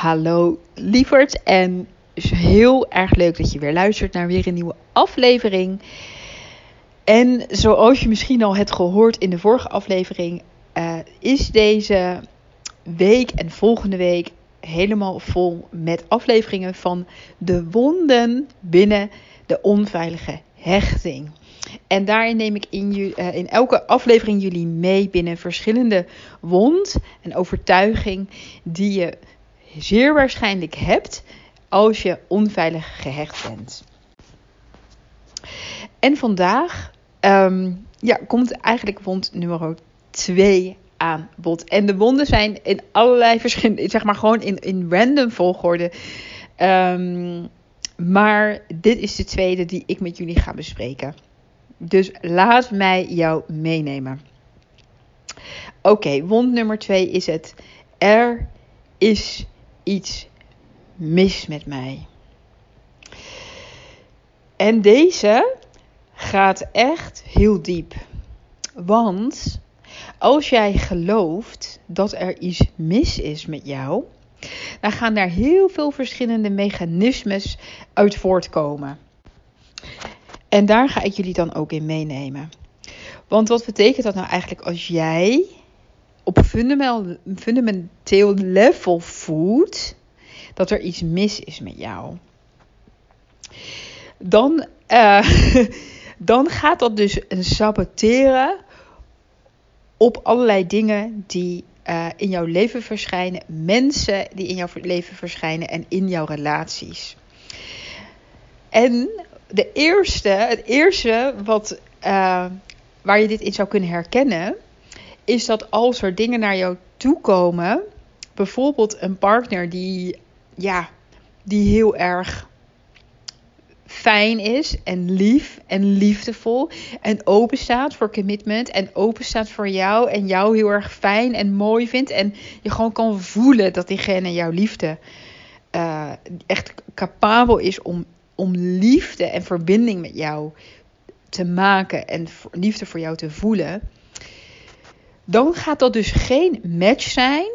Hallo lieverd en heel erg leuk dat je weer luistert naar weer een nieuwe aflevering. En zoals je misschien al hebt gehoord in de vorige aflevering, uh, is deze week en volgende week helemaal vol met afleveringen van de wonden binnen de onveilige hechting. En daarin neem ik in, uh, in elke aflevering jullie mee binnen verschillende wond en overtuiging die je zeer waarschijnlijk hebt als je onveilig gehecht bent. En vandaag um, ja, komt eigenlijk wond nummer 2 aan bod. En de wonden zijn in allerlei verschillende, zeg maar gewoon in, in random volgorde. Um, maar dit is de tweede die ik met jullie ga bespreken. Dus laat mij jou meenemen. Oké, wond nummer 2 is het. Er is iets mis met mij. En deze gaat echt heel diep. Want als jij gelooft dat er iets mis is met jou, dan gaan daar heel veel verschillende mechanismes uit voortkomen. En daar ga ik jullie dan ook in meenemen. Want wat betekent dat nou eigenlijk als jij op fundamenteel level voelt dat er iets mis is met jou? Dan, uh, dan gaat dat dus een saboteren op allerlei dingen die uh, in jouw leven verschijnen, mensen die in jouw leven verschijnen en in jouw relaties. En de eerste, het eerste wat, uh, waar je dit in zou kunnen herkennen, is dat als er dingen naar jou toe komen, bijvoorbeeld een partner die, ja, die heel erg fijn is en lief en liefdevol en open staat voor commitment en open staat voor jou en jou heel erg fijn en mooi vindt en je gewoon kan voelen dat diegene jouw liefde uh, echt capabel is om, om liefde en verbinding met jou te maken en liefde voor jou te voelen, dan gaat dat dus geen match zijn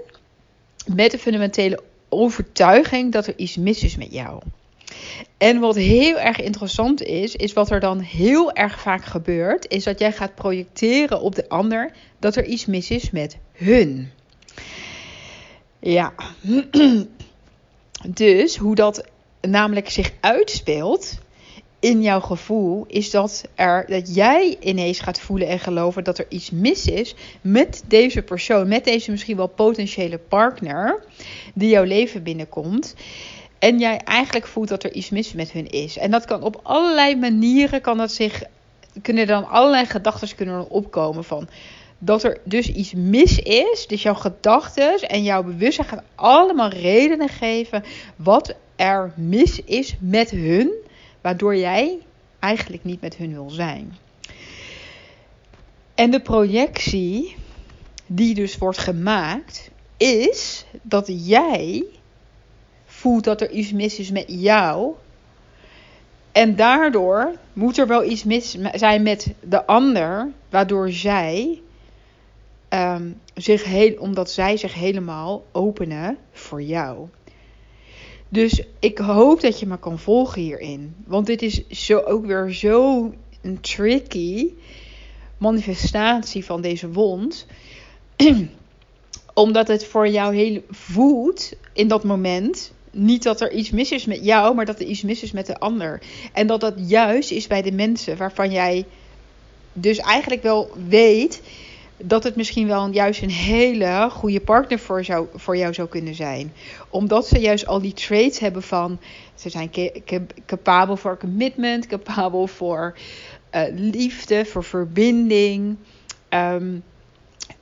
met de fundamentele overtuiging dat er iets mis is met jou. En wat heel erg interessant is, is wat er dan heel erg vaak gebeurt, is dat jij gaat projecteren op de ander dat er iets mis is met hun. Ja. Dus hoe dat namelijk zich uitspeelt in jouw gevoel, is dat, er, dat jij ineens gaat voelen en geloven dat er iets mis is met deze persoon, met deze misschien wel potentiële partner die jouw leven binnenkomt. En jij eigenlijk voelt dat er iets mis met hun is. En dat kan op allerlei manieren kan dat zich. Kunnen dan allerlei gedachten kunnen opkomen van dat er dus iets mis is. Dus jouw gedachten en jouw bewustzijn gaan allemaal redenen geven wat er mis is met hun, waardoor jij eigenlijk niet met hun wil zijn. En de projectie die dus wordt gemaakt, is dat jij voelt dat er iets mis is met jou. En daardoor moet er wel iets mis zijn met de ander, waardoor zij um, zich omdat zij zich helemaal openen voor jou. Dus ik hoop dat je me kan volgen hierin. Want dit is zo ook weer zo een tricky manifestatie van deze wond. Omdat het voor jou heel voelt in dat moment niet dat er iets mis is met jou, maar dat er iets mis is met de ander. En dat dat juist is bij de mensen waarvan jij dus eigenlijk wel weet dat het misschien wel juist een hele goede partner voor, zou, voor jou zou kunnen zijn. Omdat ze juist al die traits hebben van ze zijn capabel voor commitment, capabel voor uh, liefde, voor verbinding. Um,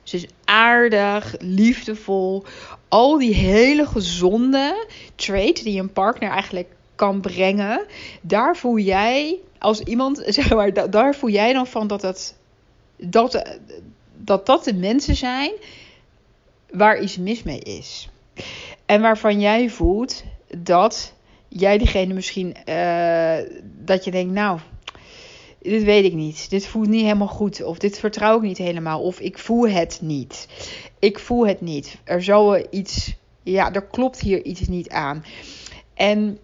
ze is aardig, liefdevol. Al die hele gezonde traits die een partner eigenlijk kan brengen. Daar voel jij als iemand, zeg maar, daar voel jij dan van dat het, dat, dat, dat de mensen zijn waar iets mis mee is. En waarvan jij voelt dat jij diegene misschien, uh, dat je denkt, nou, dit weet ik niet. Dit voelt niet helemaal goed. Of dit vertrouw ik niet helemaal. Of ik voel het niet. Ik voel het niet. Er zal iets ja, er klopt hier iets niet aan. En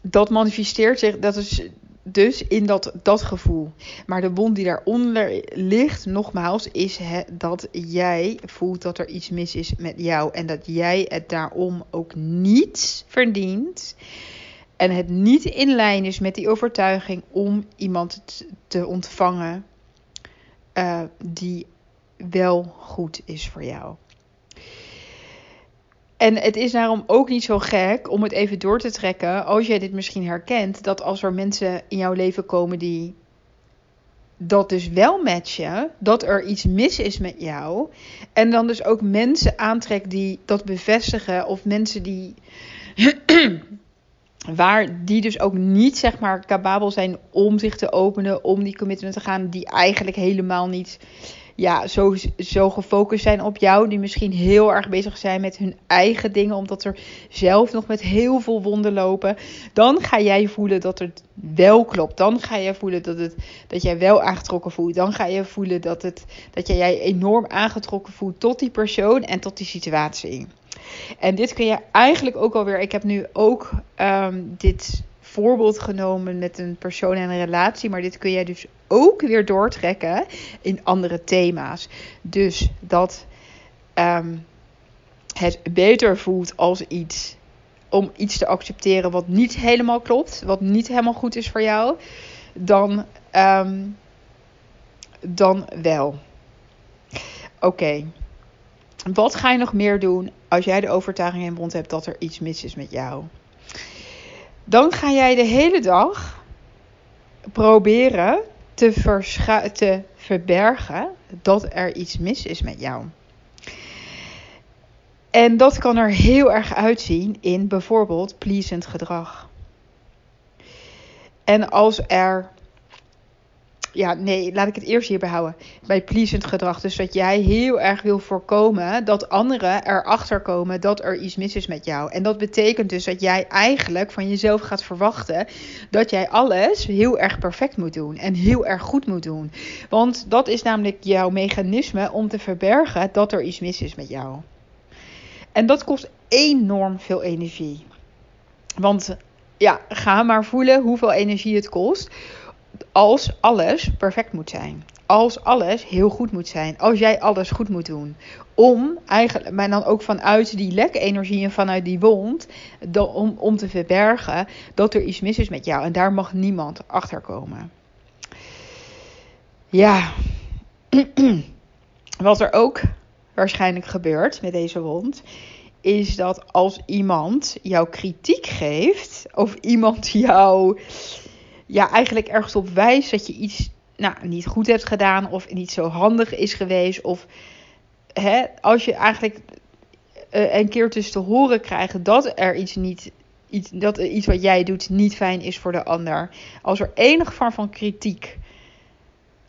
dat manifesteert zich, dat is dus in dat, dat gevoel. Maar de wond die daaronder ligt, nogmaals, is dat jij voelt dat er iets mis is met jou. En dat jij het daarom ook niet verdient. En het niet in lijn is met die overtuiging om iemand te ontvangen uh, die wel goed is voor jou. En het is daarom ook niet zo gek om het even door te trekken, als jij dit misschien herkent, dat als er mensen in jouw leven komen die dat dus wel matchen, dat er iets mis is met jou, en dan dus ook mensen aantrekt die dat bevestigen, of mensen die. waar die dus ook niet zeg maar capabel zijn om zich te openen, om die commitment te gaan, die eigenlijk helemaal niet ja, zo, zo gefocust zijn op jou. Die misschien heel erg bezig zijn met hun eigen dingen. Omdat er zelf nog met heel veel wonden lopen. Dan ga jij voelen dat het wel klopt. Dan ga je voelen dat, het, dat jij wel aangetrokken voelt. Dan ga je voelen dat, het, dat jij enorm aangetrokken voelt tot die persoon en tot die situatie. En dit kun je eigenlijk ook alweer. Ik heb nu ook um, dit voorbeeld genomen met een persoon en een relatie. Maar dit kun jij dus ook weer doortrekken in andere thema's. Dus dat ehm, het beter voelt als iets om iets te accepteren wat niet helemaal klopt, wat niet helemaal goed is voor jou, dan, ehm, dan wel. Oké. Wat ga je nog meer doen als jij de overtuiging in bond hebt dat er iets mis is met jou? Dan ga jij de hele dag proberen te, verbergen dat er iets mis is met jou. En dat kan er heel erg uitzien in bijvoorbeeld pleasend gedrag. En als er ja, nee, laat ik het eerst hierbij houden. Bij pleasend gedrag. Dus dat jij heel erg wil voorkomen dat anderen erachter komen dat er iets mis is met jou. En dat betekent dus dat jij eigenlijk van jezelf gaat verwachten dat jij alles heel erg perfect moet doen. En heel erg goed moet doen. Want dat is namelijk jouw mechanisme om te verbergen dat er iets mis is met jou. En dat kost enorm veel energie. Want ja, ga maar voelen hoeveel energie het kost als alles perfect moet zijn. Als alles heel goed moet zijn. Als jij alles goed moet doen. Om eigenlijk, maar dan ook vanuit die lekke energie en vanuit die wond. om, om te verbergen dat er iets mis is met jou. En daar mag niemand achter komen. Ja. Wat er ook waarschijnlijk gebeurt met deze wond. Is dat als iemand jou kritiek geeft. Of iemand jou ja, eigenlijk ergens op wijst dat je iets nou, niet goed hebt gedaan of niet zo handig is geweest. Of hè, als je eigenlijk uh, een keer tussen te horen krijgt dat er iets niet. Iets, dat iets wat jij doet niet fijn is voor de ander. Als er enig vorm van kritiek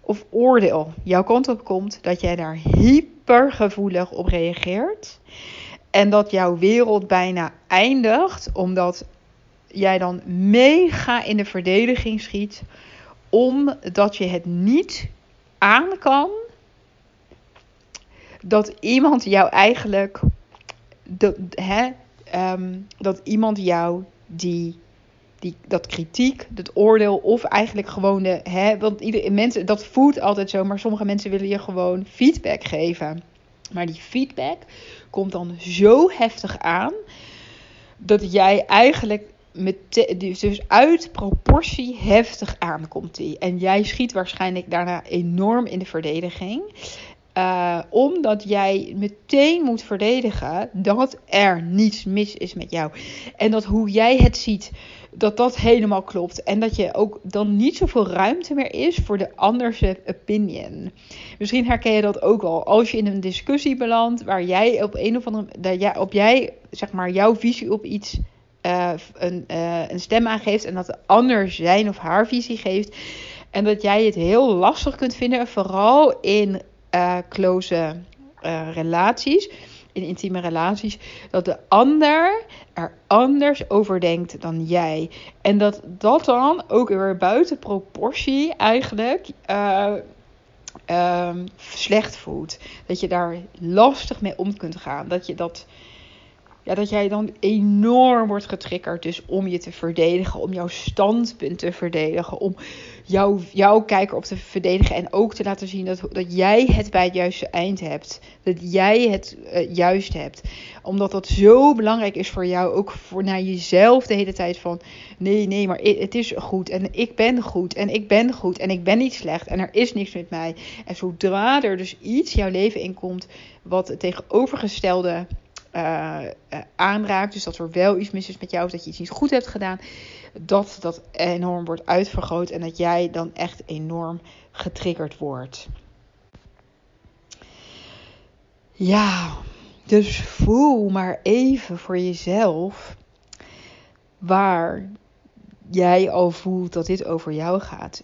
of oordeel jouw kant op komt, dat jij daar hypergevoelig op reageert. En dat jouw wereld bijna eindigt, omdat jij dan mega in de verdediging schiet, omdat je het niet aan kan dat iemand jou eigenlijk, dat, hè, um, dat iemand jou die, die, dat kritiek, dat oordeel of eigenlijk gewoon de, hè, want iedereen, mensen, dat voelt altijd zo, maar sommige mensen willen je gewoon feedback geven. Maar die feedback komt dan zo heftig aan dat jij eigenlijk met dus uit proportie heftig aankomt die. En jij schiet waarschijnlijk daarna enorm in de verdediging. Uh, omdat jij meteen moet verdedigen dat er niets mis is met jou. En dat hoe jij het ziet, dat dat helemaal klopt. En dat je ook dan niet zoveel ruimte meer is voor de anderse opinion. Misschien herken je dat ook al. Als je in een discussie belandt waar jij op een of andere. Op jij, zeg maar, jouw visie op iets uh, een, uh, een stem aangeeft en dat de ander zijn of haar visie geeft. En dat jij het heel lastig kunt vinden, vooral in uh, close relaties, in intieme relaties, dat de ander er anders over denkt dan jij. En dat dat dan ook weer buiten proportie eigenlijk ehm, slecht voelt. Dat je daar lastig mee om kunt gaan. Dat je dat ja, dat jij dan enorm wordt getriggerd. Dus om je te verdedigen, om jouw standpunt te verdedigen, om jouw, jouw kijker op te verdedigen. En ook te laten zien dat, dat jij het bij het juiste eind hebt. Dat jij het uh, juist hebt. Omdat dat zo belangrijk is voor jou, ook voor naar jezelf de hele tijd van nee, nee, maar het is goed. En ik ben goed. En ik ben goed. En ik ben niet slecht. En er is niks met mij. En zodra er dus iets jouw leven inkomt wat het tegenovergestelde uh, aanraakt. Dus dat er wel iets mis is met jou of dat je iets niet goed hebt gedaan. Dat dat enorm wordt uitvergroot en dat jij dan echt enorm getriggerd wordt. Ja, dus voel maar even voor jezelf waar jij al voelt dat dit over jou gaat.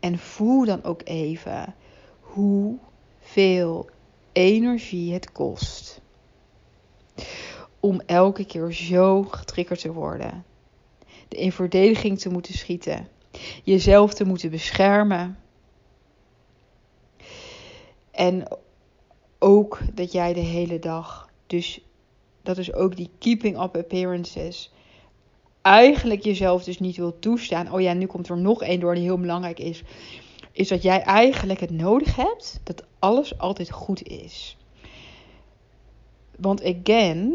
En voel dan ook even hoeveel energie het kost om elke keer zo getriggerd te worden. De in verdediging te moeten schieten. Jezelf te moeten beschermen. En ook dat jij de hele dag, dus dat is ook die keeping up appearances, eigenlijk jezelf dus niet wil toestaan. Oh ja, nu komt er nog één door die heel belangrijk is. Is dat jij eigenlijk het nodig hebt dat alles altijd goed is. Want again,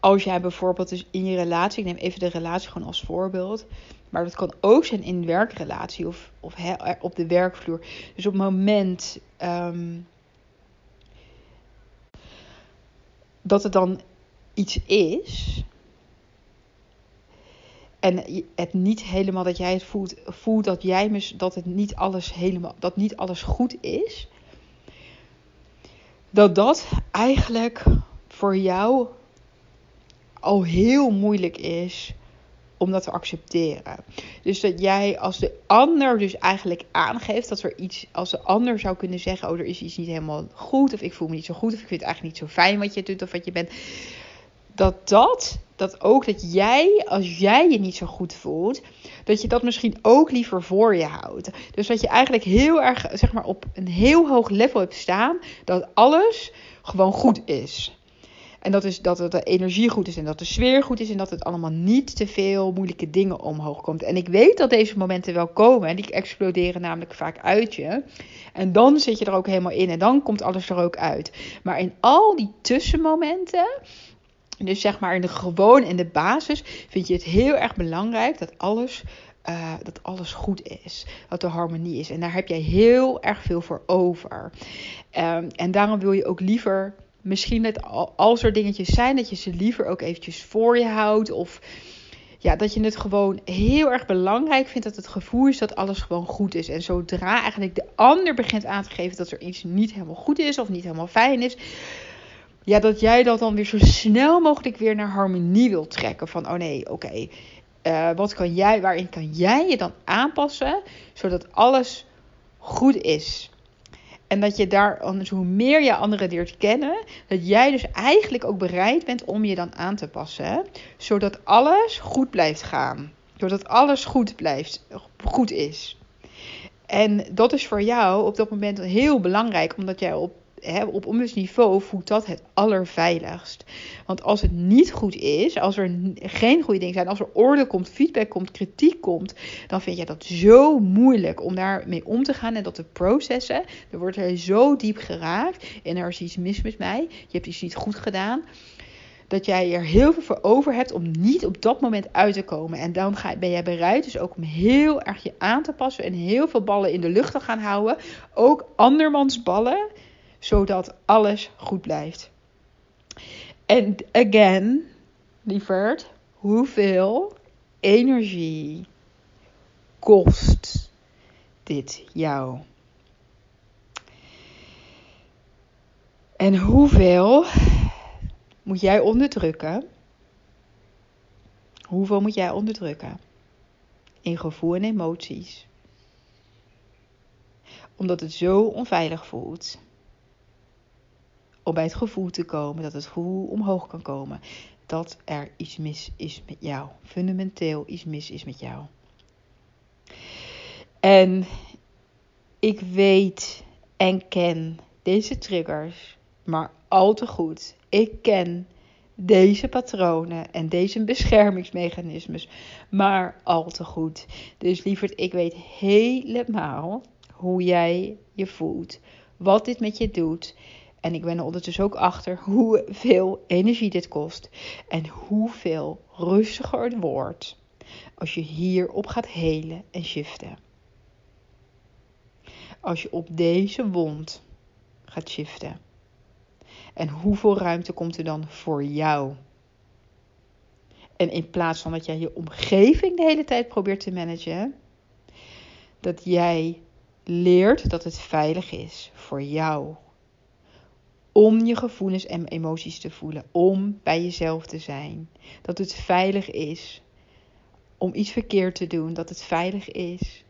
als jij bijvoorbeeld dus in je relatie, ik neem even de relatie gewoon als voorbeeld. Maar dat kan ook zijn in werkrelatie of, of op de werkvloer. Dus op het moment um, dat het dan iets is. En het niet helemaal dat jij het voelt, voelt dat jij dat het niet alles helemaal, dat niet alles goed is. Dat dat eigenlijk voor jou al heel moeilijk is om dat te accepteren. Dus dat jij als de ander dus eigenlijk aangeeft dat er iets, als de ander zou kunnen zeggen, oh er is iets niet helemaal goed, of ik voel me niet zo goed, of ik vind het eigenlijk niet zo fijn wat je doet of wat je bent, dat dat, dat ook dat jij, als jij je niet zo goed voelt, dat je dat misschien ook liever voor je houdt. Dus dat je eigenlijk heel erg, zeg maar, op een heel hoog level hebt staan, dat alles gewoon goed is. En dat is dat de energie goed is en dat de sfeer goed is en dat het allemaal niet te veel moeilijke dingen omhoog komt. En ik weet dat deze momenten wel komen en die exploderen namelijk vaak uit je. En dan zit je er ook helemaal in en dan komt alles er ook uit. Maar in al die tussenmomenten, dus zeg maar in de gewoon in de basis, vind je het heel erg belangrijk dat alles uh, dat alles goed is. Dat er harmonie is. En daar heb jij heel erg veel voor over. Um, en daarom wil je ook liever misschien dat als er dingetjes zijn, dat je ze liever ook eventjes voor je houdt. Of ja, dat je het gewoon heel erg belangrijk vindt dat het gevoel is dat alles gewoon goed is. En zodra eigenlijk de ander begint aan te geven dat er iets niet helemaal goed is of niet helemaal fijn is. Ja, dat jij dat dan weer zo snel mogelijk weer naar harmonie wilt trekken. Van oh nee, oké. Eh, wat kan jij, waarin kan jij je dan aanpassen zodat alles goed is? En dat je daar, dus hoe meer je anderen leert kennen, dat jij dus eigenlijk ook bereid bent om je dan aan te passen. Zodat alles goed blijft gaan. Zodat alles goed blijft, goed is. En dat is voor jou op dat moment heel belangrijk, omdat jij op op onbewust niveau voelt dat het allerveiligst. Want als het niet goed is, als er geen goede dingen zijn, als er orde komt, feedback komt, kritiek komt, dan vind je dat zo moeilijk om daarmee om te gaan en dat te processen. Er wordt er zo diep geraakt en er is iets mis met mij. Je hebt iets niet goed gedaan dat jij er heel veel voor over hebt om niet op dat moment uit te komen. En dan ga, ben jij bereid dus ook om heel erg je aan te passen en heel veel ballen in de lucht te gaan houden. Ook andermans ballen zodat alles goed blijft. En again, lieverd, hoeveel energie kost dit jou? En hoeveel moet jij onderdrukken? Hoeveel moet jij onderdrukken? In gevoel en emoties. Omdat het zo onveilig voelt om bij het gevoel te komen, dat het gevoel omhoog kan komen, dat er iets mis is met jou. Fundamenteel iets mis is met jou. En ik weet en ken deze triggers maar al te goed. Ik ken deze patronen en deze beschermingsmechanismes maar al te goed. Dus lieverd, ik weet helemaal hoe jij je voelt, wat dit met je doet. En ik ben er ondertussen ook achter hoeveel energie dit kost en hoeveel rustiger het wordt als je hierop gaat helen en shiften. Als je op deze wond gaat shiften. En hoeveel ruimte komt er dan voor jou? En in plaats van dat jij je omgeving de hele tijd probeert te managen, dat jij leert dat het veilig is voor jou. Om je gevoelens en emoties te voelen, om bij jezelf te zijn. Dat het veilig is om iets verkeerd te doen, dat het veilig is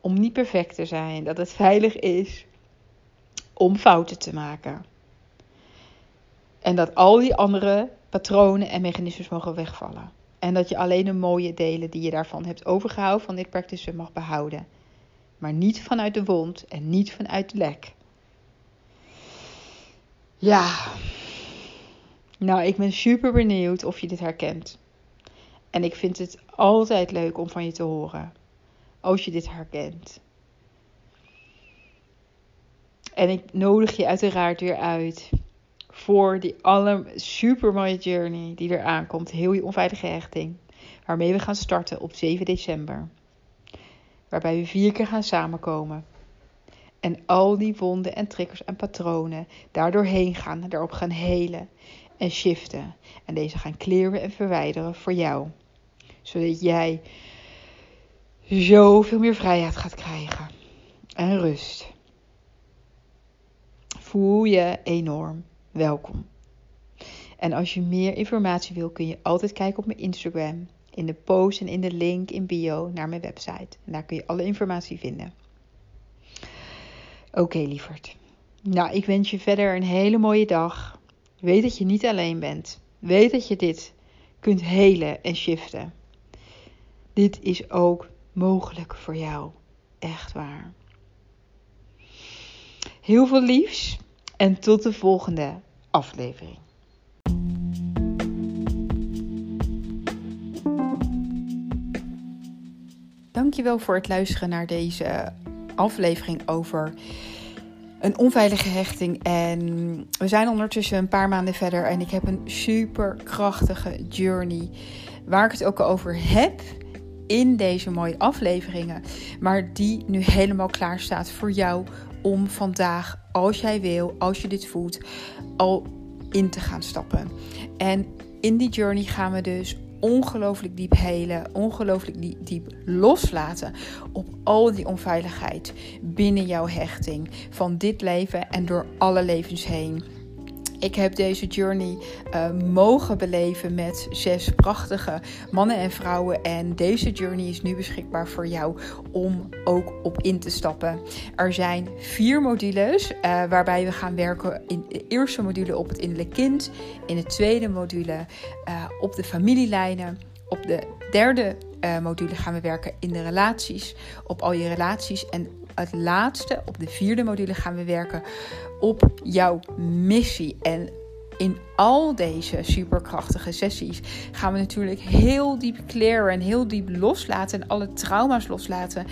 om niet perfect te zijn, dat het veilig is om fouten te maken. En dat al die andere patronen en mechanismes mogen wegvallen. En dat je alleen de mooie delen die je daarvan hebt overgehouden van dit practice mag behouden. Maar niet vanuit de wond en niet vanuit de lek. Ja. Nou, ik ben super benieuwd of je dit herkent. En ik vind het altijd leuk om van je te horen. Als je dit herkent. En ik nodig je uiteraard weer uit voor die alle super mooie journey die er aankomt. Heel je onveilige hechting. Waarmee we gaan starten op 7 december. Waarbij we vier keer gaan samenkomen. En al die wonden en triggers en patronen daardoor heen gaan. Daarop gaan helen en shiften. En deze gaan kleren en verwijderen voor jou. Zodat jij zoveel meer vrijheid gaat krijgen. En rust. Voel je enorm welkom. En als je meer informatie wil, kun je altijd kijken op mijn Instagram. In de post en in de link in bio naar mijn website. En daar kun je alle informatie vinden. Oké, lieverd. Nou, ik wens je verder een hele mooie dag. Weet dat je niet alleen bent. Weet dat je dit kunt helen en shiften. Dit is ook mogelijk voor jou. Echt waar. Heel veel liefs en tot de volgende aflevering. Dankjewel voor het luisteren naar deze aflevering over een onveilige hechting. En we zijn ondertussen een paar maanden verder en ik heb een super krachtige journey waar ik het ook over heb in deze mooie afleveringen, maar die nu helemaal klaar staat voor jou om vandaag, als jij wil, als je dit voelt, al in te gaan stappen. En in die journey gaan we dus ongelooflijk diep helen, ongelooflijk diep loslaten op al die onveiligheid binnen jouw hechting van dit leven en door alle levens heen. Ik heb deze journey uh, mogen beleven met zes prachtige mannen en vrouwen. En deze journey is nu beschikbaar voor jou om ook op in te stappen. Er zijn vier modules uh, waarbij we gaan werken in de eerste module op het innerlijk kind. In de tweede module uh, op de familielijnen. Op de derde module gaan we werken in de relaties. Op al je relaties. En het laatste, op de vierde module, gaan we werken op jouw missie. En in al deze superkrachtige sessies gaan we natuurlijk heel diep clearen en heel diep loslaten en alle trauma's loslaten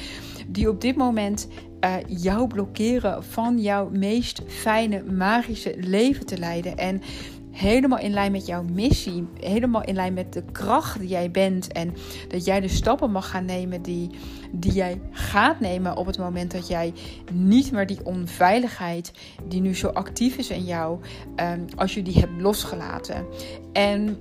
die op dit moment uh, jou blokkeren van jouw meest fijne magische leven te leiden. En helemaal in lijn met jouw missie, helemaal in lijn met de kracht die jij bent en dat jij de stappen mag gaan nemen die, die jij gaat nemen op het moment dat jij niet meer die onveiligheid die nu zo actief is in jou, um, als je die hebt losgelaten. En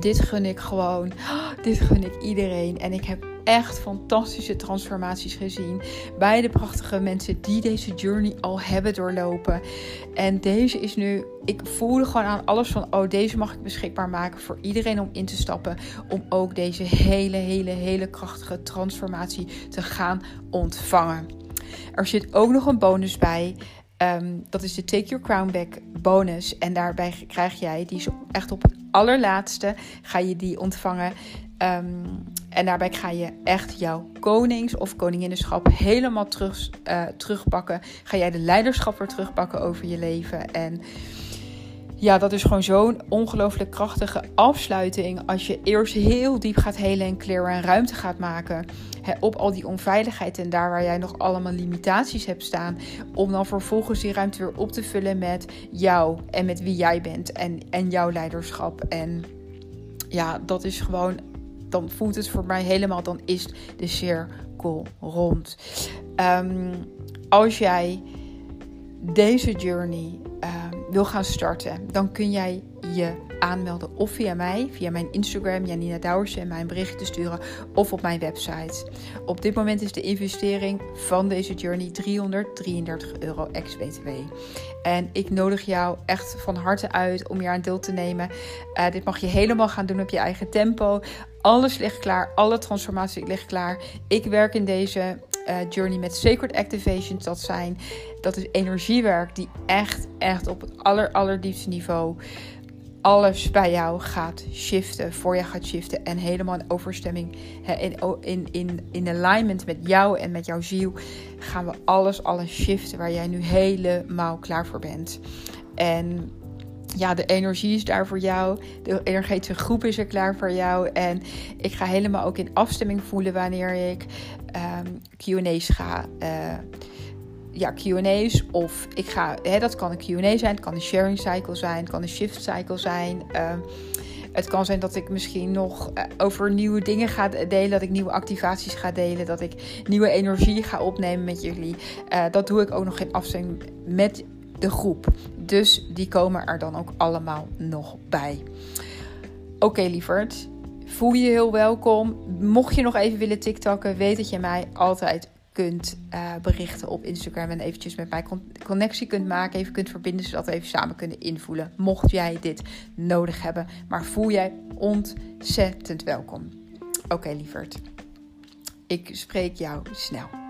dit gun ik gewoon, dit gun ik iedereen en ik heb echt fantastische transformaties gezien bij de prachtige mensen die deze journey al hebben doorlopen. En deze is nu, ik voelde gewoon aan alles van, oh deze mag ik beschikbaar maken voor iedereen om in te stappen. Om ook deze hele, hele, hele krachtige transformatie te gaan ontvangen. Er zit ook nog een bonus bij. Ehm, dat is de Take Your Crown Back bonus. En daarbij krijg jij, die is echt op het allerlaatste, ga je die ontvangen. Um, en daarbij ga je echt jouw konings- of koninginnenschap helemaal terug, uh, terugpakken. Ga jij de leiderschap weer terugpakken over je leven. En ja, dat is gewoon zo'n ongelooflijk krachtige afsluiting. Als je eerst heel diep gaat helen en kleren en ruimte gaat maken. op al die onveiligheid en daar waar jij nog allemaal limitaties hebt staan. Om dan vervolgens die ruimte weer op te vullen met jou en met wie jij bent. En, en jouw leiderschap. En ja, dat is gewoon. Dan voelt het voor mij helemaal. Dan is de cirkel rond. Ehm, als jij deze journey wil gaan starten, dan kun jij je aanmelden of via mij, via mijn Instagram, Janina Douwers, en mijn bericht te sturen of op mijn website. Op dit moment is de investering van deze journey 333 euro ex-BTW. En ik nodig jou echt van harte uit om hier aan deel te nemen. Uh, dit mag je helemaal gaan doen op je eigen tempo. Alles ligt klaar, alle transformatie ligt klaar. Ik werk in deze uh, journey met Sacred Activations. Dat zijn, dat is energiewerk die echt, echt op het aller, allerdiepste niveau alles bij jou gaat shiften, voor je gaat shiften en helemaal in overstemming, in, in, in, in alignment met jou en met jouw ziel, gaan we alles, alles shiften waar jij nu helemaal klaar voor bent. En ja, de energie is daar voor jou. De energetische groep is er klaar voor jou. En ik ga helemaal ook in afstemming voelen wanneer ik um, QA's ga. Uh, ja, QA's. Of ik ga, hè, dat kan een QA zijn, het kan een sharing cycle zijn, het kan een shift cycle zijn. Uh, het kan zijn dat ik misschien nog eh, over nieuwe dingen ga delen, dat ik nieuwe activaties ga delen, dat ik nieuwe energie ga opnemen met jullie. Uh, dat doe ik ook nog in afstemming met de groep. Dus die komen er dan ook allemaal nog bij. Oké, okay, lieverd. Voel je heel welkom. Mocht je nog even willen TikTokken, weet dat je mij altijd kunt uh, berichten op Instagram en eventjes met mij connectie kunt maken, even kunt verbinden, zodat we even samen kunnen invoelen. Mocht jij dit nodig hebben, maar voel jij ontzettend welkom. Oké, lieverd. Ik spreek jou snel.